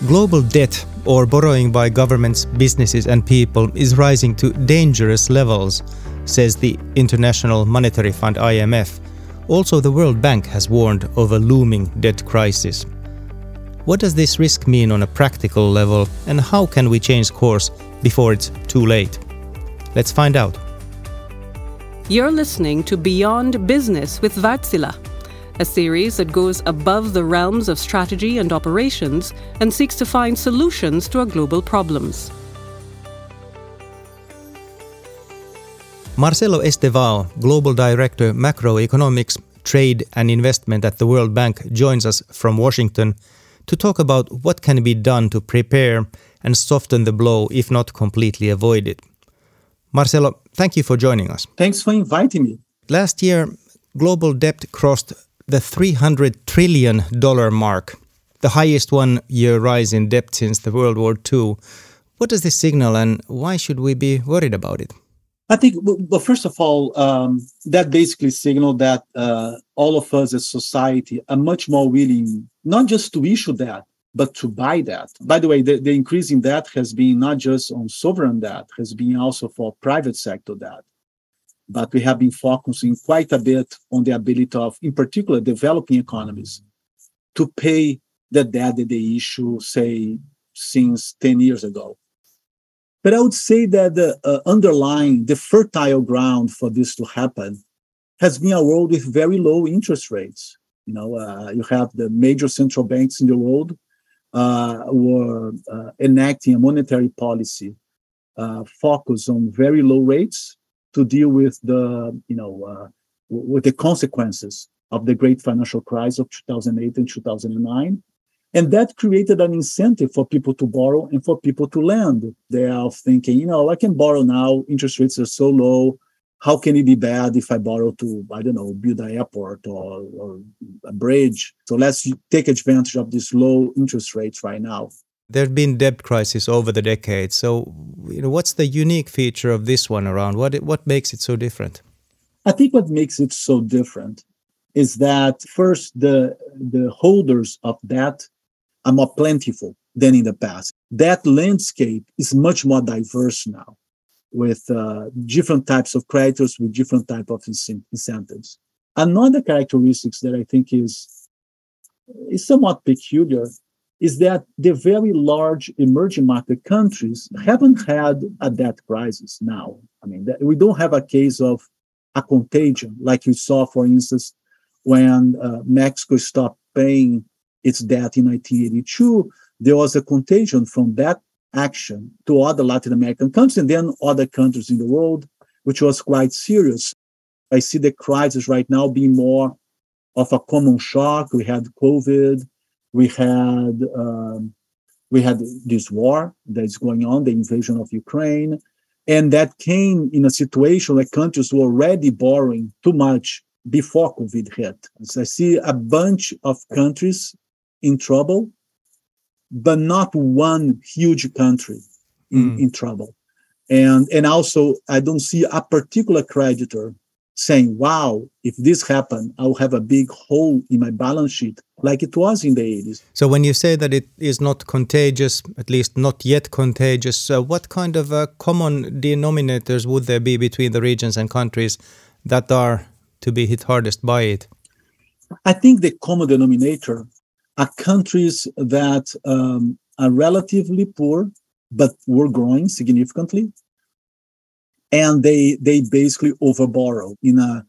Global debt, or borrowing by governments, businesses, and people, is rising to dangerous levels, says the International Monetary Fund IMF. Also, the World Bank has warned of a looming debt crisis. What does this risk mean on a practical level, and how can we change course before it's too late? Let's find out. You're listening to Beyond Business with Wärtsilä, a series that goes above the realms of strategy and operations and seeks to find solutions to our global problems. Marcelo Estevao, Global Director Macroeconomics, Trade and Investment at the World Bank, joins us from Washington to talk about what can be done to prepare and soften the blow, if not completely avoid it. Marcelo, thank you for joining us. Thanks for inviting me. Last year, global debt crossed the $300 trillion mark, the highest one year rise in debt since the World War II. What does this signal and why should we be worried about it? I think, well, first of all, um, that basically signaled that uh, all of us as society are much more willing, not just to issue debt, but to buy that. By the way, the, the increase in debt has been not just on sovereign debt, has been also for private sector debt. But we have been focusing quite a bit on the ability of, in particular, developing economies to pay the debt that they issue, say, since 10 years ago. But I would say that the uh, underlying, the fertile ground for this to happen has been a world with very low interest rates. You know, uh, you have the major central banks in the world uh, were uh, enacting a monetary policy uh, focused on very low rates to deal with the, you know, uh, with the consequences of the great financial crisis of 2008 and 2009 and that created an incentive for people to borrow and for people to lend. They are thinking, you know, I can borrow now, interest rates are so low. How can it be bad if I borrow to, I don't know, build an airport or, or a bridge? So let's take advantage of these low interest rates right now. There have been debt crises over the decades. So, you know, what's the unique feature of this one around? What what makes it so different? I think what makes it so different is that first the the holders of debt are more plentiful than in the past. That landscape is much more diverse now with uh, different types of creditors with different type of incentives. Another characteristics that I think is, is somewhat peculiar is that the very large emerging market countries haven't had a debt crisis now. I mean, we don't have a case of a contagion like you saw, for instance, when uh, Mexico stopped paying its debt in 1982, there was a contagion from that action to other Latin American countries and then other countries in the world, which was quite serious. I see the crisis right now being more of a common shock. We had COVID, we had um, we had this war that's going on, the invasion of Ukraine, and that came in a situation where countries were already borrowing too much before COVID hit. So I see a bunch of countries in trouble, but not one huge country in, mm. in trouble. And and also I don't see a particular creditor saying, wow, if this happened, I'll have a big hole in my balance sheet like it was in the 80s. So, when you say that it is not contagious, at least not yet contagious, uh, what kind of uh, common denominators would there be between the regions and countries that are to be hit hardest by it? I think the common denominator are countries that um, are relatively poor but were growing significantly and they they basically overborrow in a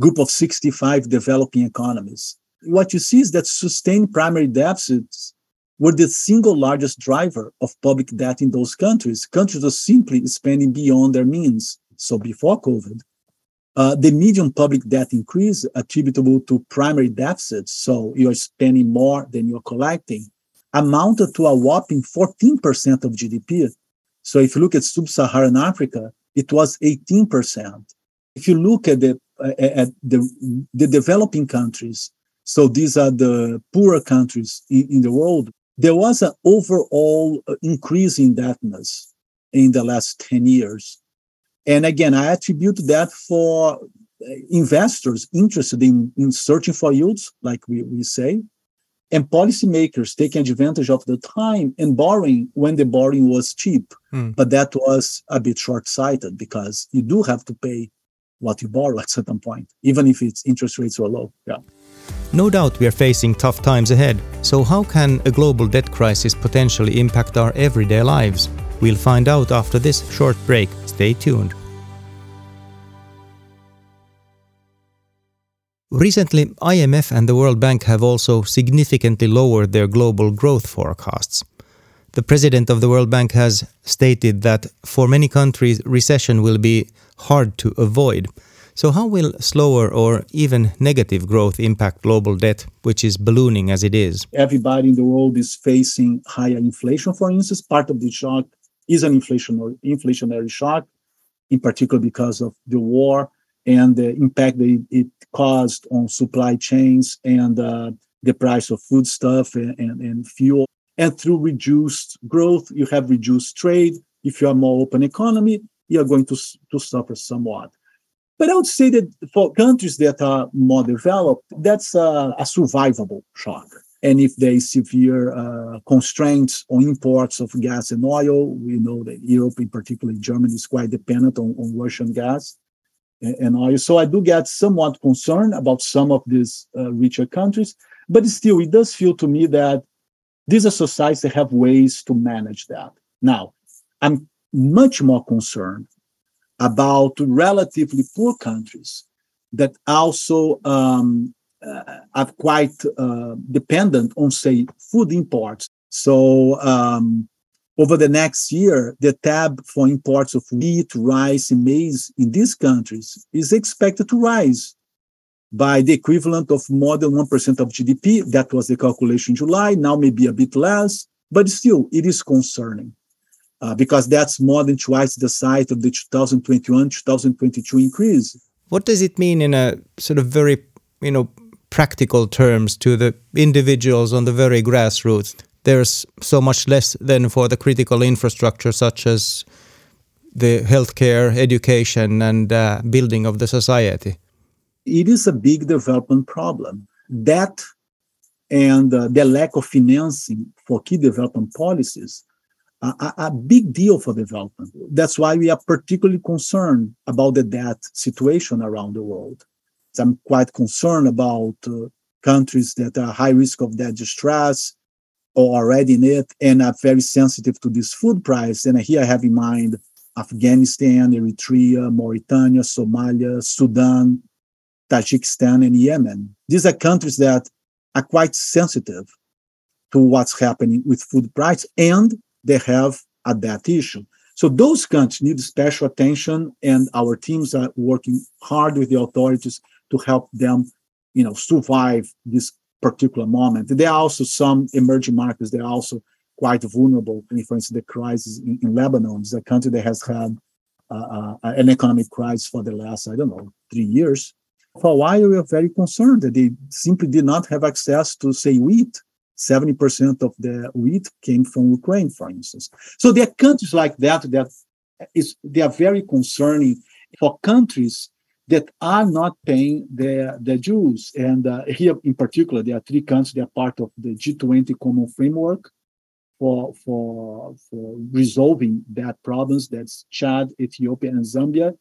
group of 65 developing economies. What you see is that sustained primary deficits were the single largest driver of public debt in those countries. Countries are simply spending beyond their means. So before covid uh, the median public debt increase attributable to primary deficits, so you're spending more than you're collecting, amounted to a whopping 14% of GDP. So if you look at sub-Saharan Africa, it was 18%. If you look at the at the, the developing countries, so these are the poorer countries in, in the world, there was an overall uh, increase in indebtedness in the last 10 years. And again, I attribute that for uh, investors interested in, in searching for yields, like we, we say, and policymakers taking advantage of the time and borrowing when the borrowing was cheap. Mm. But that was a bit short sighted because you do have to pay what you borrow at certain point, even if its interest rates are low. Yeah. No doubt we are facing tough times ahead. So, how can a global debt crisis potentially impact our everyday lives? We'll find out after this short break. Stay tuned. Recently, IMF and the World Bank have also significantly lowered their global growth forecasts. The president of the World Bank has stated that for many countries, recession will be hard to avoid. So, how will slower or even negative growth impact global debt, which is ballooning as it is? Everybody in the world is facing higher inflation, for instance. Part of the shock is an inflationary, inflationary shock, in particular because of the war and the impact that it caused on supply chains and uh, the price of foodstuff and, and, and, fuel. And through reduced growth, you have reduced trade. If you are more open economy, you are going to, to suffer somewhat. But I would say that for countries that are more developed, that's a, a survivable shock. And if there is severe uh, constraints on imports of gas and oil, we know that Europe, in particular Germany, is quite dependent on, on Russian gas and oil. So I do get somewhat concerned about some of these uh, richer countries, but still, it does feel to me that these are societies that have ways to manage that. Now, I'm much more concerned about relatively poor countries that also um, uh, are quite uh, dependent on, say, food imports. So um, over the next year, the tab for imports of wheat, rice, and maize in these countries is expected to rise by the equivalent of more than 1% of GDP. That was the calculation in July, now maybe a bit less, but still, it is concerning uh, because that's more than twice the size of the 2021 2022 increase. What does it mean in a sort of very, you know, practical terms to the individuals on the very grassroots? There's so much less than for the critical infrastructure such as the healthcare, education, and uh, building of the society? It is a big development problem. That and uh, the lack of financing for key development policies are a big deal for development. That's why we are particularly concerned about the debt situation around the world. I'm quite concerned about uh, countries that are high risk of debt distress, already in it and are very sensitive to this food price. And here I have in mind Afghanistan, Eritrea, Mauritania, Somalia, Sudan, Tajikistan, and Yemen. These are countries that are quite sensitive to what's happening with food price and they have a debt issue. So those countries need special attention, and our teams are working hard with the authorities to help them, you know, survive this particular moment. There are also some emerging markets that are also quite vulnerable. For instance, the crisis in, in Lebanon is a country that has had uh, uh, an economic crisis for the last, I don't know, three years. For a while, we were very concerned that they simply did not have access to, say, wheat. 70% of the wheat came from Ukraine, for instance. So there are countries like that that is they are very concerning for countries that are not paying their, their dues. And uh, here in particular, there are three countries that are part of the G20 Common Framework for, for, for resolving that problems. That's Chad, Ethiopia, and Zambia.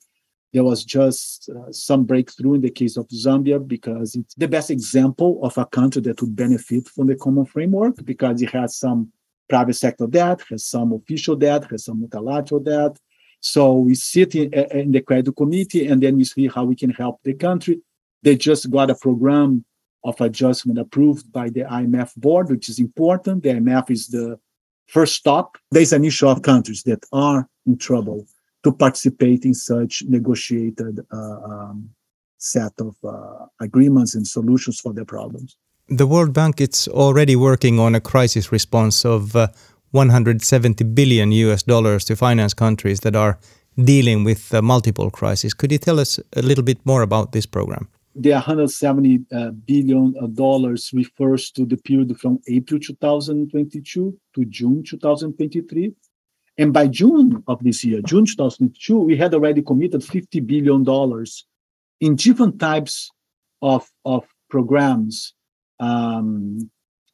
There was just uh, some breakthrough in the case of Zambia because it's the best example of a country that would benefit from the common framework because it has some private sector debt, has some official debt, has some multilateral debt, so we sit in, in the credit committee and then we see how we can help the country. They just got a program of adjustment approved by the IMF board, which is important. The IMF is the first stop. There's an issue of countries that are in trouble to participate in such negotiated uh, um, set of uh, agreements and solutions for their problems. The World Bank is already working on a crisis response of uh, 170 billion US dollars to finance countries that are dealing with uh, multiple crises. Could you tell us a little bit more about this program? The 170 uh, billion dollars refers to the period from April 2022 to June 2023. And by June of this year, June 2022, we had already committed $50 billion in different types of, of programs um,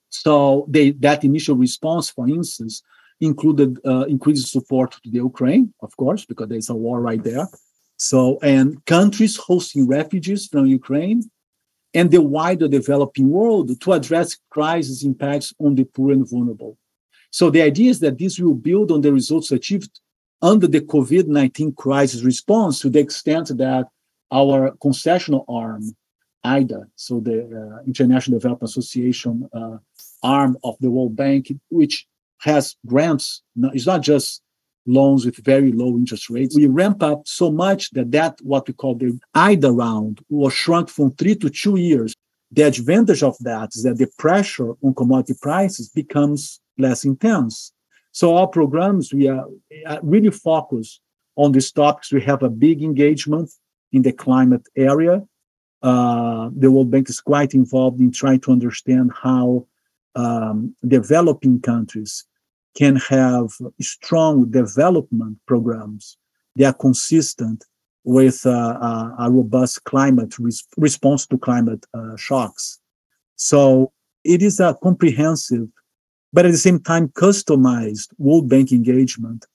So they, that initial response, for instance, included uh, increased support to the Ukraine, of course, because there's a war right there. So, and countries hosting refugees from Ukraine and the wider developing world to address crisis impacts on the poor and vulnerable. So the idea is that this will build on the results achieved under the COVID-19 crisis response to the extent that our concessional arm, IDA, so the uh, International Development Association uh, arm of the World Bank, which has grants, it's not just loans with very low interest rates. We ramp up so much that that what we call the IDA round was shrunk from three to two years. The advantage of that is that the pressure on commodity prices becomes less intense. So our programs, we are really focused on these topics. We have a big engagement in the climate area. Uh, the World Bank is quite involved in trying to understand how um, developing countries can have strong development programs that are consistent with uh, a, a, robust climate res- response to climate uh, shocks. So it is a comprehensive, but at the same time customized World Bank engagement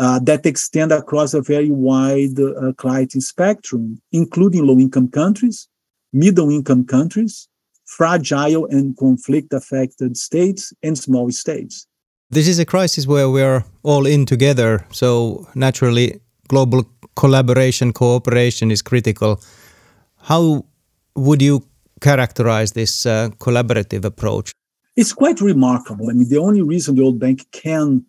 uh, that extend across a very wide uh, client spectrum, including low-income countries, middle-income countries, fragile and conflict-affected states, and small states. This is a crisis where we are all in together, so naturally, global collaboration, cooperation is critical. How would you characterize this uh, collaborative approach? It's quite remarkable. I mean, the only reason the World Bank can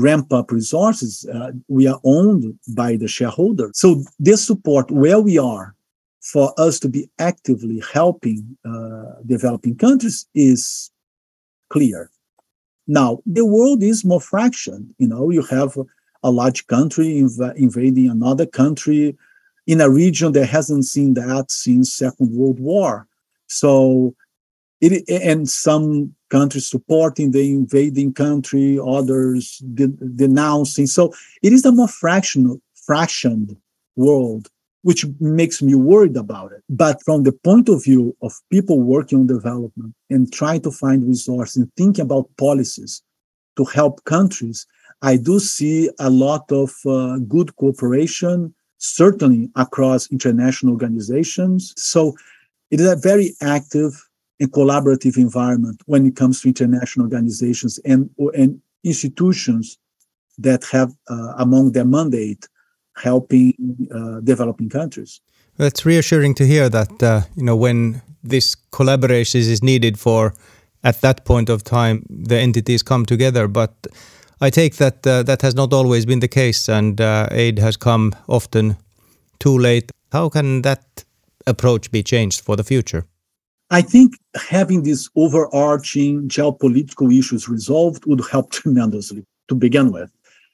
ramp up resources, uh, we are owned by the shareholder. So this support, where we are, for us to be actively helping uh, developing countries is clear. Now, the world is more fractioned. You know, you have a large country inv- invading another country in a region that hasn't seen that since Second World War. So, it, and some countries supporting the invading country, others de- denouncing. So, it is a more fractional, fractioned world which makes me worried about it. But from the point of view of people working on development and trying to find resources and thinking about policies to help countries, I do see a lot of uh, good cooperation, certainly across international organizations. So it is a very active and collaborative environment when it comes to international organizations and, and institutions that have uh, among their mandate helping uh, developing countries. That's reassuring to hear that uh, you know when this collaboration is needed for at that point of time the entities come together. But I take that uh, that has not always been the case, and uh, aid has come often too late. How can that approach be changed for the future? I think having these overarching geopolitical issues resolved would help tremendously to begin with.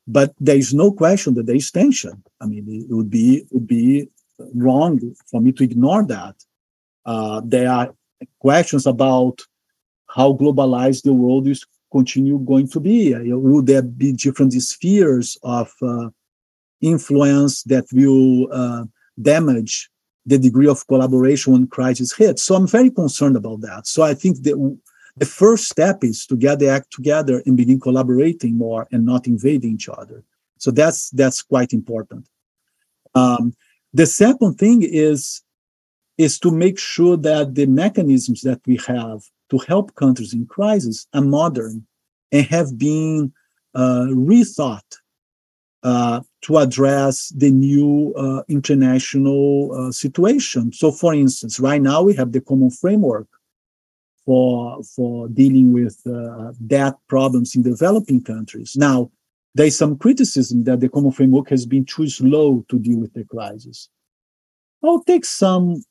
But there is no question that there is tension. I mean, it would be it would be wrong for me to ignore that. Uh, there are questions about how globalized the world is continue going to be. Will there be different spheres of uh, influence that will uh, damage the degree of collaboration when crisis hits? So I'm very concerned about that. So I think that the first step is to get the act together and begin collaborating more and not invading each other. So that's that's quite important. Um, the second thing is is to make sure that the mechanisms that we have to help countries in crisis are modern and have been uh, rethought uh, to address the new uh, international uh, situation. So, for instance, right now we have the common framework for for dealing with uh, debt problems in developing countries. Now, there is some criticism that the common framework has been too slow to deal with the crisis. I'll take some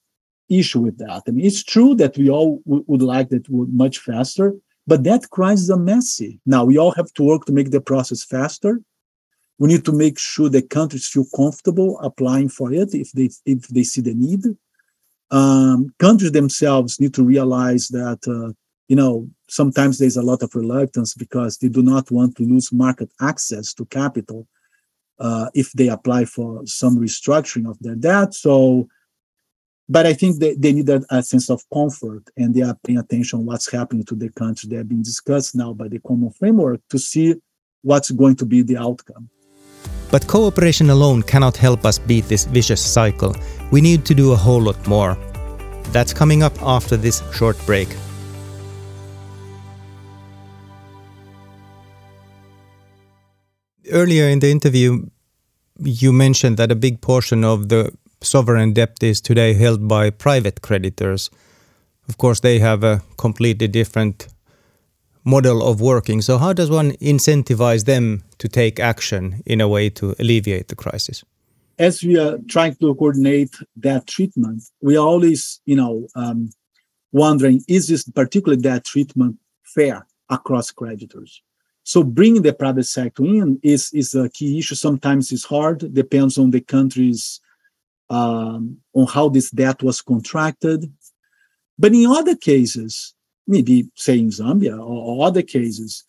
issue with that. I mean, it's true that we all w- would like that much faster, but that crisis is messy. Now, we all have to work to make the process faster. We need to make sure that countries feel comfortable applying for it if they if they see the need um, countries themselves need to realize that uh, you know sometimes there's a lot of reluctance because they do not want to lose market access to capital uh, if they apply for some restructuring of their debt so But I think they, they need a, a sense of comfort and they are paying attention what's happening to the country. They're being discussed now by the common framework to see what's going to be the outcome. But cooperation alone cannot help us beat this vicious cycle. We need to do a whole lot more. That's coming up after this short break. Earlier in the interview, you mentioned that a big portion of the sovereign debt is today held by private creditors. Of course, they have a completely different model of working. So, how does one incentivize them to take action in a way to alleviate the crisis? As we are trying to coordinate that treatment, we are always, you know, um, wondering: is this particularly that treatment fair across creditors? So, bringing the private sector in is is a key issue. Sometimes it's hard; depends on the country's um, on how this debt was contracted. But in other cases, maybe say in Zambia or, or other cases,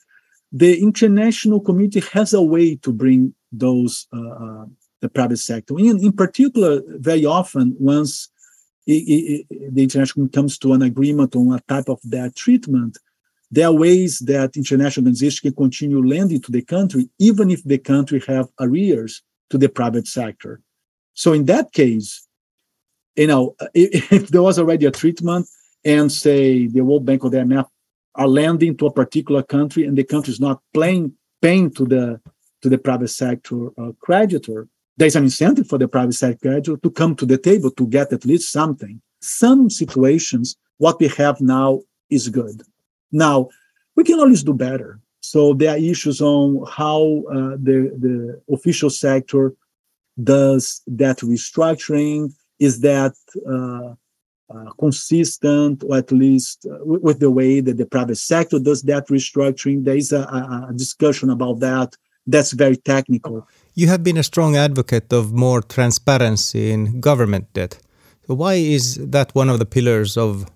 the international community has a way to bring those uh, uh, the private sector in. In particular, very often once it, it, the international comes to an agreement on a type of debt treatment, there are ways that international organizations can continue lending to the country, even if the country have arrears to the private sector. So in that case, you know, if, if there was already a treatment and say the World Bank or the IMF are lending to a particular country and the country is not paying paying to the to the private sector uh, creditor, there's an incentive for the private sector creditor to come to the table to get at least something. Some situations, what we have now is good. Now, we can always do better. So there are issues on how uh, the the official sector does that restructuring? Is that uh, uh, consistent, or at least uh, with, with, the way that the private sector does that restructuring? There is a, a, a discussion about that. That's very technical. You have been a strong advocate of more transparency in government debt. So why is that one of the pillars of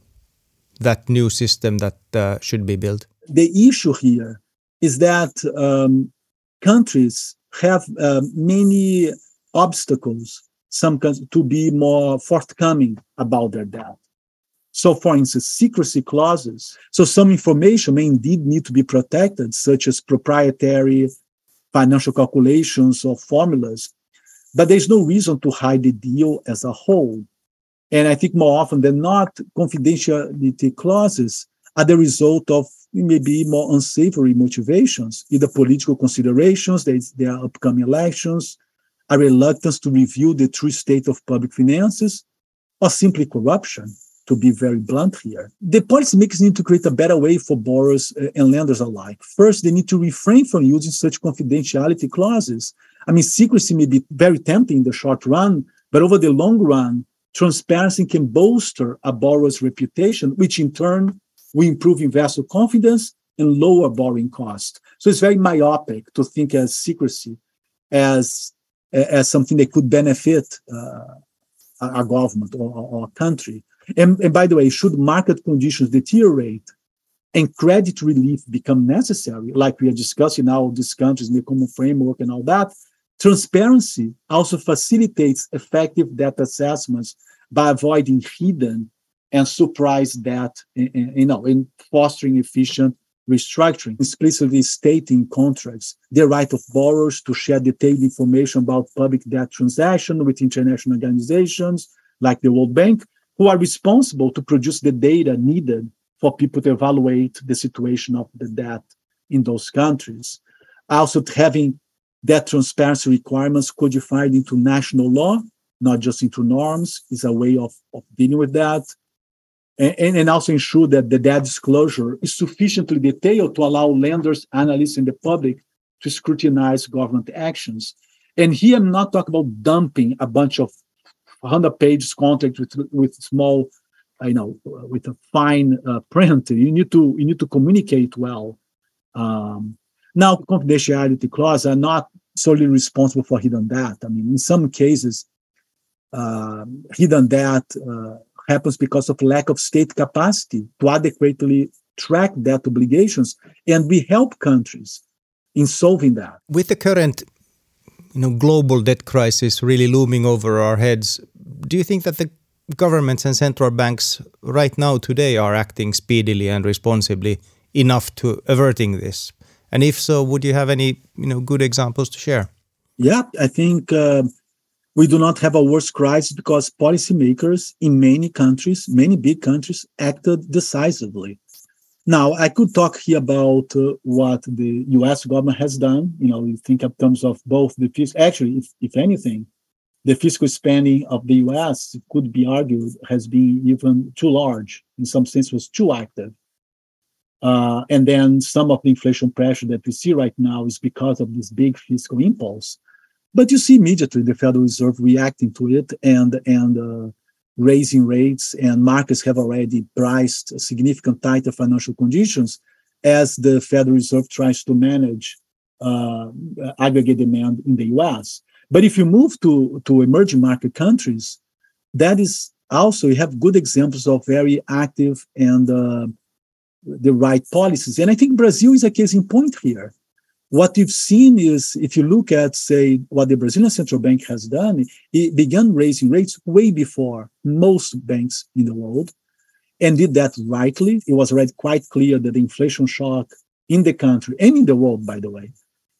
that new system that uh, should be built? The issue here is that um, countries have uh, many obstacles some to be more forthcoming about their debt. So, for instance, secrecy clauses. So, some information may indeed need to be protected, such as proprietary financial calculations or formulas, but there's no reason to hide the deal as a whole. And I think more often than not, confidentiality clauses are the result of maybe more unsavory motivations, either political considerations, there are upcoming elections, a reluctance to review the true state of public finances, or simply corruption, to be very blunt here. The policymakers need to create a better way for borrowers uh, and lenders alike. First, they need to refrain from using such confidentiality clauses. I mean, secrecy may be very tempting in the short run, but over the long run, transparency can bolster a borrower's reputation, which in turn will improve investor confidence and lower borrowing costs. So it's very myopic to think as secrecy as as something that could benefit uh, a government or, or, a country. And, and by the way, should market conditions deteriorate and credit relief become necessary, like we are discussing now, these countries in the common framework and all that, transparency also facilitates effective debt assessments by avoiding hidden and surprise debt, you know, in fostering efficient restructuring, explicitly stating contracts the right of borrowers to share detailed information about public debt transactions with international organizations like the World Bank, who are responsible to produce the data needed for people to evaluate the situation of the debt in those countries. Also, having debt transparency requirements codified into national law, not just into norms, is a way of, of dealing with that and, and also ensure that the debt disclosure is sufficiently detailed to allow lenders, analysts, and the public to scrutinize government actions. And here I'm not talking about dumping a bunch of 100 pages contracts with with small, you know, with a fine uh, print. You need to you need to communicate well. Um, now, confidentiality clauses are not solely responsible for hidden debt. I mean, in some cases, uh, hidden debt uh, happens because of lack of state capacity to adequately track debt obligations and we help countries in solving that with the current you know global debt crisis really looming over our heads do you think that the governments and central banks right now today are acting speedily and responsibly enough to averting this? And if so, would you have any you know good examples to share? Yeah, I think uh, we do not have a worse crisis because policymakers in many countries, many big countries, acted decisively. Now, I could talk here about uh, what the U.S. government has done. You know, you think in terms of both the fiscal. Actually, if, if anything, the fiscal spending of the U.S. could be argued has been even too large. In some sense, was too active. Uh, and then some of the inflation pressure that we see right now is because of this big fiscal impulse. But you see immediately the Federal Reserve reacting to it and and uh, raising rates, and markets have already priced significant tighter financial conditions as the Federal Reserve tries to manage uh, aggregate demand in the U.S. But if you move to to emerging market countries, that is also you have good examples of very active and uh, the right policies. And I think Brazil is a case in point here. What you've seen is, if you look at, say, what the Brazilian central bank has done, it began raising rates way before most banks in the world and did that rightly. It was already quite clear that the inflation shock in the country and in the world, by the way,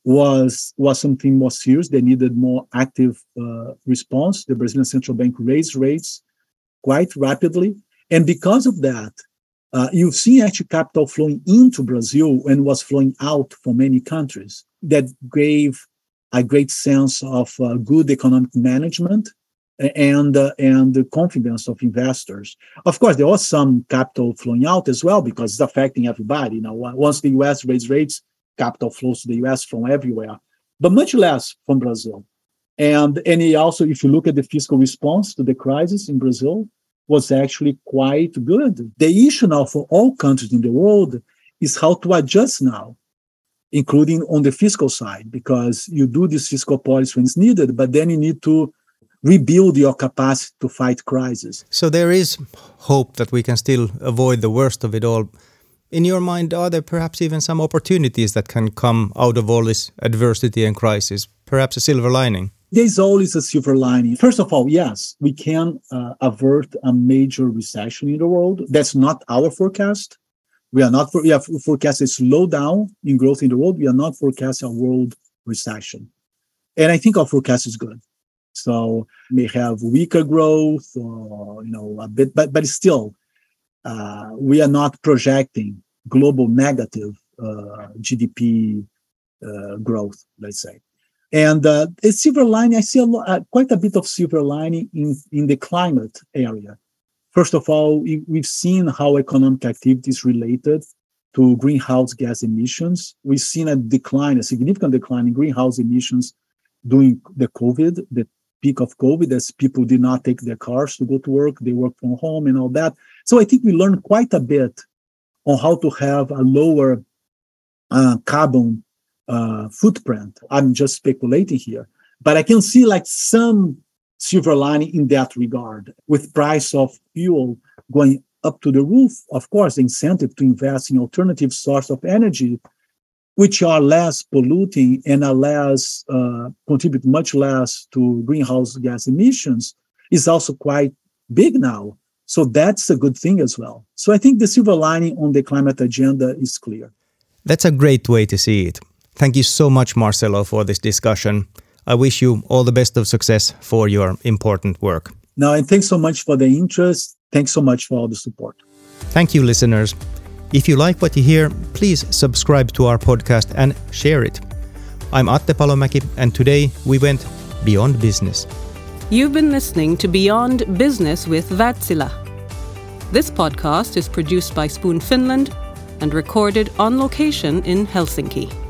was was something more serious. They needed more active uh, response. The Brazilian central bank raised rates quite rapidly, and because of that, uh, you've seen actually capital flowing into Brazil and was flowing out from many countries. That gave a great sense of uh, good economic management and uh, and the confidence of investors. Of course, there was some capital flowing out as well because it's affecting everybody. You know, once the U.S. raised rates, capital flows to the U.S. from everywhere, but much less from Brazil. And and also, if you look at the fiscal response to the crisis in Brazil, was actually quite good. The issue now for all countries in the world is how to adjust now, including on the fiscal side, because you do this fiscal policy when it's needed, but then you need to rebuild your capacity to fight crisis. So there is hope that we can still avoid the worst of it all. In your mind, are there perhaps even some opportunities that can come out of all this adversity and crisis? Perhaps a silver lining? There's always a silver lining. First of all, yes, we can uh, avert a major recession in the world. That's not our forecast. We are not for, we have forecast a slowdown in growth in the world. We are not forecasting a world recession, and I think our forecast is good. So may have weaker growth, or you know, a bit, but but still, uh, we are not projecting global negative uh, GDP uh, growth. Let's say. And uh, a silver lining, I see a lo- uh, quite a bit of silver lining in, in the climate area. First of all, we, we've seen how economic activity is related to greenhouse gas emissions. We've seen a decline, a significant decline in greenhouse emissions during the COVID, the peak of COVID, as people did not take their cars to go to work, they work from home and all that. So I think we learned quite a bit on how to have a lower uh, carbon uh, footprint. I'm just speculating here, but I can see like some silver lining in that regard. With price of fuel going up to the roof, of course, the incentive to invest in alternative source of energy, which are less polluting and are less uh, contribute much less to greenhouse gas emissions, is also quite big now. So that's a good thing as well. So I think the silver lining on the climate agenda is clear. That's a great way to see it. Thank you so much, Marcelo, for this discussion. I wish you all the best of success for your important work. No, and thanks so much for the interest. Thanks so much for all the support. Thank you, listeners. If you like what you hear, please subscribe to our podcast and share it. I'm Atte Palomäki, and today we went beyond business. You've been listening to Beyond Business with Wärtsilä. This podcast is produced by Spoon Finland and recorded on location in Helsinki.